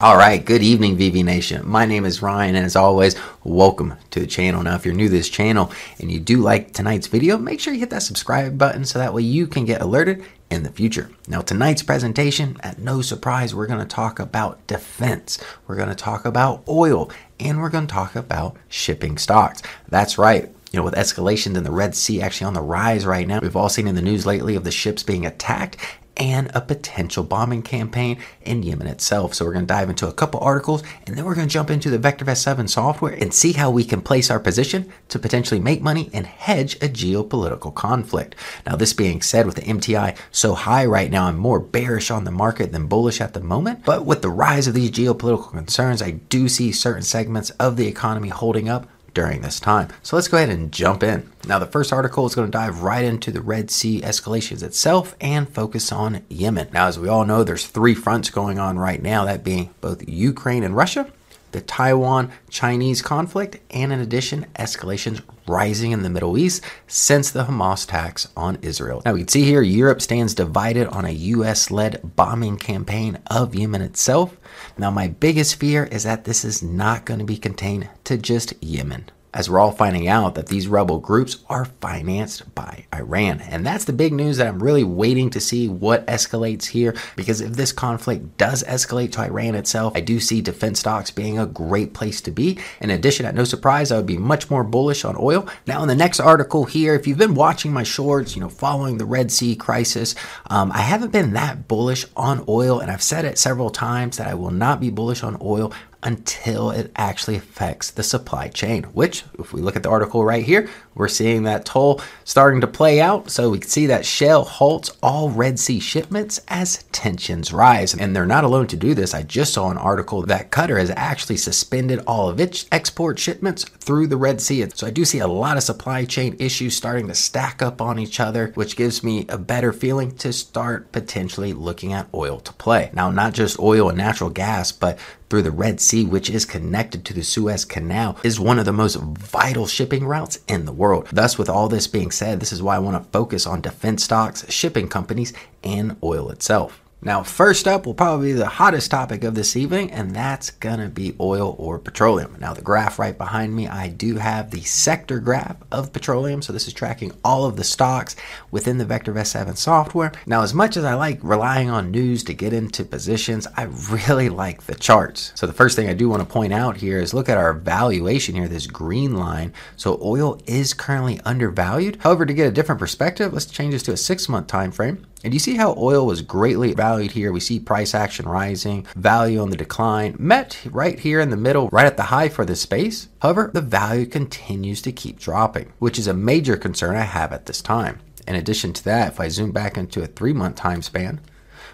All right, good evening, VV Nation. My name is Ryan, and as always, welcome to the channel. Now, if you're new to this channel and you do like tonight's video, make sure you hit that subscribe button so that way you can get alerted in the future. Now, tonight's presentation, at no surprise, we're going to talk about defense, we're going to talk about oil, and we're going to talk about shipping stocks. That's right. You know, with escalations in the Red Sea actually on the rise right now, we've all seen in the news lately of the ships being attacked and a potential bombing campaign in Yemen itself. So we're going to dive into a couple articles and then we're going to jump into the VectorVest 7 software and see how we can place our position to potentially make money and hedge a geopolitical conflict. Now, this being said, with the MTI so high right now, I'm more bearish on the market than bullish at the moment. But with the rise of these geopolitical concerns, I do see certain segments of the economy holding up during this time. So let's go ahead and jump in. Now, the first article is going to dive right into the Red Sea escalations itself and focus on Yemen. Now, as we all know, there's three fronts going on right now, that being both Ukraine and Russia, the Taiwan Chinese conflict, and in addition, escalations rising in the Middle East since the Hamas attacks on Israel. Now, we can see here Europe stands divided on a US led bombing campaign of Yemen itself. Now, my biggest fear is that this is not going to be contained to just Yemen as we're all finding out that these rebel groups are financed by Iran. And that's the big news that I'm really waiting to see what escalates here because if this conflict does escalate to Iran itself, I do see defense stocks being a great place to be. In addition, at no surprise, I would be much more bullish on oil. Now, in the next article here, if you've been watching my shorts, you know, following the Red Sea crisis, um, I haven't been that bullish on oil, and I've said it several times that I will not be bullish on oil until it actually affects the supply chain, which, if we look at the article right here, we're seeing that toll starting to play out. So we can see that Shell halts all Red Sea shipments as tensions rise. And they're not alone to do this. I just saw an article that Qatar has actually suspended all of its export shipments through the Red Sea. So I do see a lot of supply chain issues starting to stack up on each other, which gives me a better feeling to start potentially looking at oil to play. Now, not just oil and natural gas, but through the Red Sea, which is connected to the Suez Canal, is one of the most vital shipping routes in the world. Thus, with all this being said, this is why I want to focus on defense stocks, shipping companies, and oil itself. Now, first up will probably be the hottest topic of this evening, and that's going to be oil or petroleum. Now, the graph right behind me, I do have the sector graph of petroleum. So, this is tracking all of the stocks within the VectorVest 7 software. Now, as much as I like relying on news to get into positions, I really like the charts. So, the first thing I do want to point out here is look at our valuation here, this green line. So, oil is currently undervalued. However, to get a different perspective, let's change this to a six month time frame. And you see how oil was greatly valued here. We see price action rising, value on the decline, met right here in the middle, right at the high for this space. However, the value continues to keep dropping, which is a major concern I have at this time. In addition to that, if I zoom back into a three month time span,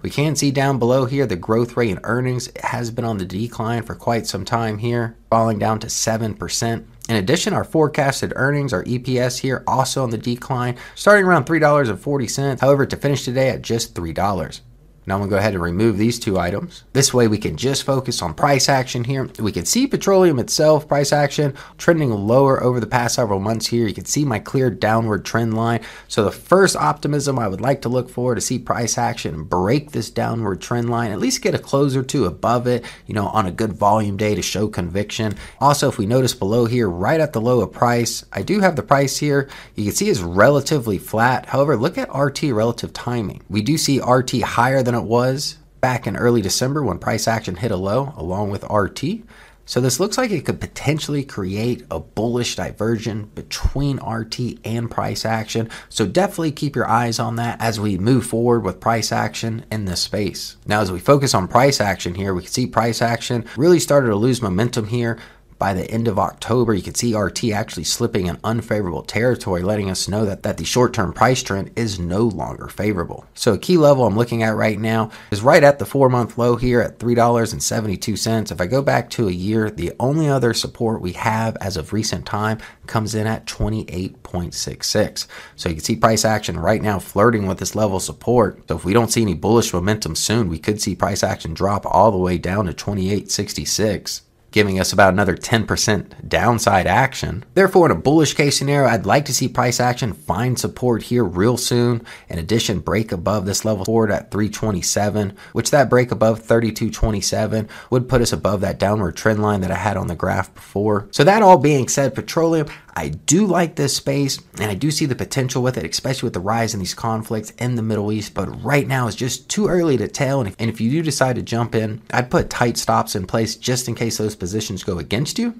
we can see down below here the growth rate in earnings has been on the decline for quite some time here, falling down to 7%. In addition, our forecasted earnings, our EPS here, also on the decline, starting around $3.40. However, to finish today at just $3. Now I'm going to go ahead and remove these two items. This way we can just focus on price action here. We can see petroleum itself, price action, trending lower over the past several months here. You can see my clear downward trend line. So the first optimism I would like to look for to see price action break this downward trend line, at least get a close or two above it, you know, on a good volume day to show conviction. Also, if we notice below here, right at the low of price, I do have the price here. You can see it's relatively flat. However, look at RT relative timing. We do see RT higher than it was back in early December when price action hit a low along with RT. So this looks like it could potentially create a bullish diversion between RT and price action. So definitely keep your eyes on that as we move forward with price action in this space. Now as we focus on price action here, we can see price action really started to lose momentum here by the end of October, you can see RT actually slipping in unfavorable territory, letting us know that, that the short term price trend is no longer favorable. So, a key level I'm looking at right now is right at the four month low here at $3.72. If I go back to a year, the only other support we have as of recent time comes in at 28.66. So, you can see price action right now flirting with this level support. So, if we don't see any bullish momentum soon, we could see price action drop all the way down to 28.66 giving us about another 10% downside action. Therefore, in a bullish case scenario, I'd like to see price action find support here real soon. In addition, break above this level forward at 327, which that break above 3227 would put us above that downward trend line that I had on the graph before. So that all being said, petroleum, I do like this space and I do see the potential with it, especially with the rise in these conflicts in the Middle East. But right now it's just too early to tell. And if, and if you do decide to jump in, I'd put tight stops in place just in case those positions go against you.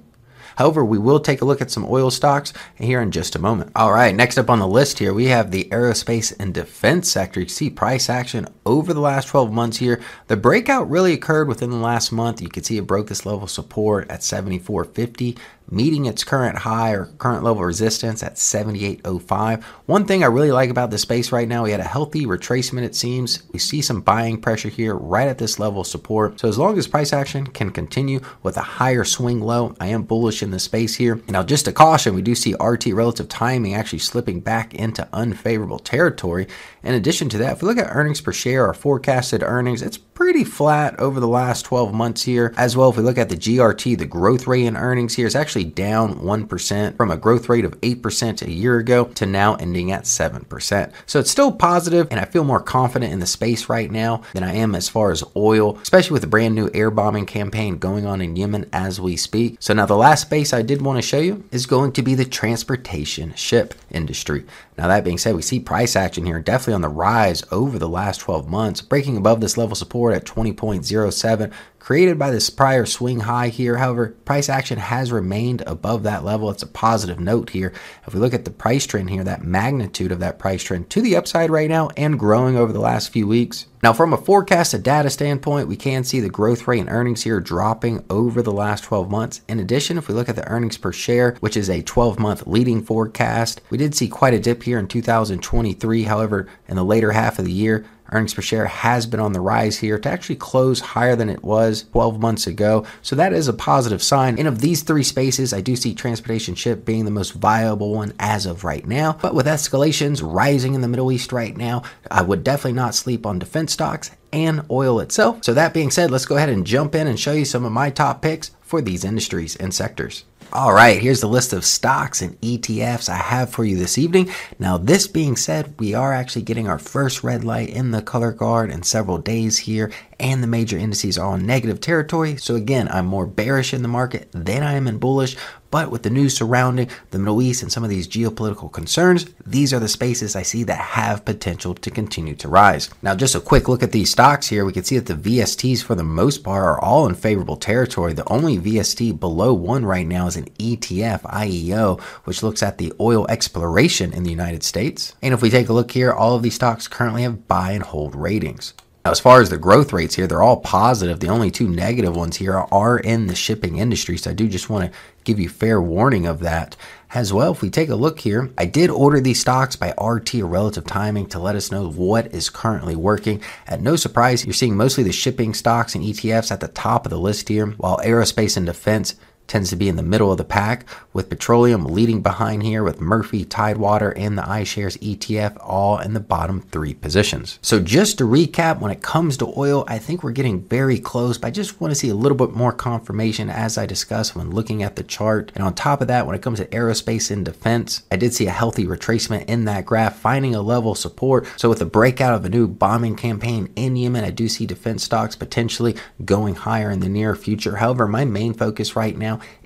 However, we will take a look at some oil stocks here in just a moment. All right, next up on the list here, we have the aerospace and defense sector. You see price action over the last 12 months here. The breakout really occurred within the last month. You can see it broke this level of support at 74.50 meeting its current high or current level resistance at 78.05. One thing I really like about the space right now, we had a healthy retracement, it seems. We see some buying pressure here right at this level of support. So as long as price action can continue with a higher swing low, I am bullish in the space here. Now, just a caution, we do see RT relative timing actually slipping back into unfavorable territory. In addition to that, if we look at earnings per share or forecasted earnings, it's pretty flat over the last 12 months here. As well, if we look at the GRT, the growth rate in earnings here is actually actually down 1% from a growth rate of 8% a year ago to now ending at 7%. So it's still positive, and I feel more confident in the space right now than I am as far as oil, especially with the brand new air bombing campaign going on in Yemen as we speak. So now the last space I did want to show you is going to be the transportation ship industry. Now, that being said, we see price action here definitely on the rise over the last 12 months, breaking above this level support at 20.07 created by this prior swing high here. However, price action has remained above that level. It's a positive note here. If we look at the price trend here, that magnitude of that price trend to the upside right now and growing over the last few weeks. Now, from a forecasted data standpoint, we can see the growth rate and earnings here dropping over the last 12 months. In addition, if we look at the earnings per share, which is a 12 month leading forecast, we did see quite a dip here in 2023. However, in the later half of the year, Earnings per share has been on the rise here to actually close higher than it was 12 months ago. So that is a positive sign. And of these three spaces, I do see transportation ship being the most viable one as of right now. But with escalations rising in the Middle East right now, I would definitely not sleep on defense stocks and oil itself. So that being said, let's go ahead and jump in and show you some of my top picks for these industries and sectors. All right, here's the list of stocks and ETFs I have for you this evening. Now, this being said, we are actually getting our first red light in the color guard in several days here, and the major indices are on negative territory. So, again, I'm more bearish in the market than I am in bullish, but with the news surrounding the Middle East and some of these geopolitical concerns, these are the spaces I see that have potential to continue to rise. Now, just a quick look at these stocks here. We can see that the VSTs, for the most part, are all in favorable territory. The only VST below one right now is an ETF, IEO, which looks at the oil exploration in the United States. And if we take a look here, all of these stocks currently have buy and hold ratings. As far as the growth rates here, they're all positive. The only two negative ones here are in the shipping industry. So I do just want to give you fair warning of that as well. If we take a look here, I did order these stocks by RT or relative timing to let us know what is currently working. At no surprise, you're seeing mostly the shipping stocks and ETFs at the top of the list here, while aerospace and defense tends to be in the middle of the pack, with petroleum leading behind here, with Murphy, Tidewater, and the iShares ETF all in the bottom three positions. So, just to recap, when it comes to oil, I think we're getting very close, but I just want to see a little bit more confirmation as I discussed when looking at the chart. And on top of that, when it comes to aerospace and defense, I did see a healthy retracement in that graph, finding a level of support. So, with the breakout of a new bombing campaign in Yemen, I do see defense stocks potentially going higher in the near future. However, my main focus right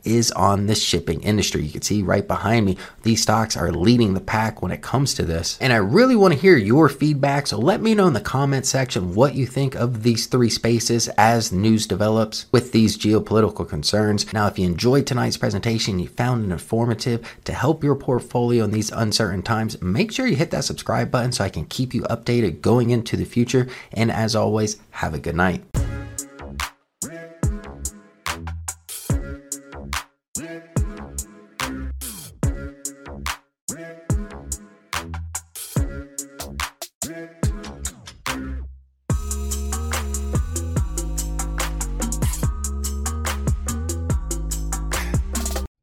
is on the shipping industry. You can see right behind me, these stocks are leading the pack when it comes to this. And I really want to hear your feedback. So let me know in the comment section what you think of these three spaces as news develops with these geopolitical concerns. Now, if you enjoyed tonight's presentation, you found it informative to help your portfolio in these uncertain times, make sure you hit that subscribe button so I can keep you updated going into the future. And as always, have a good night.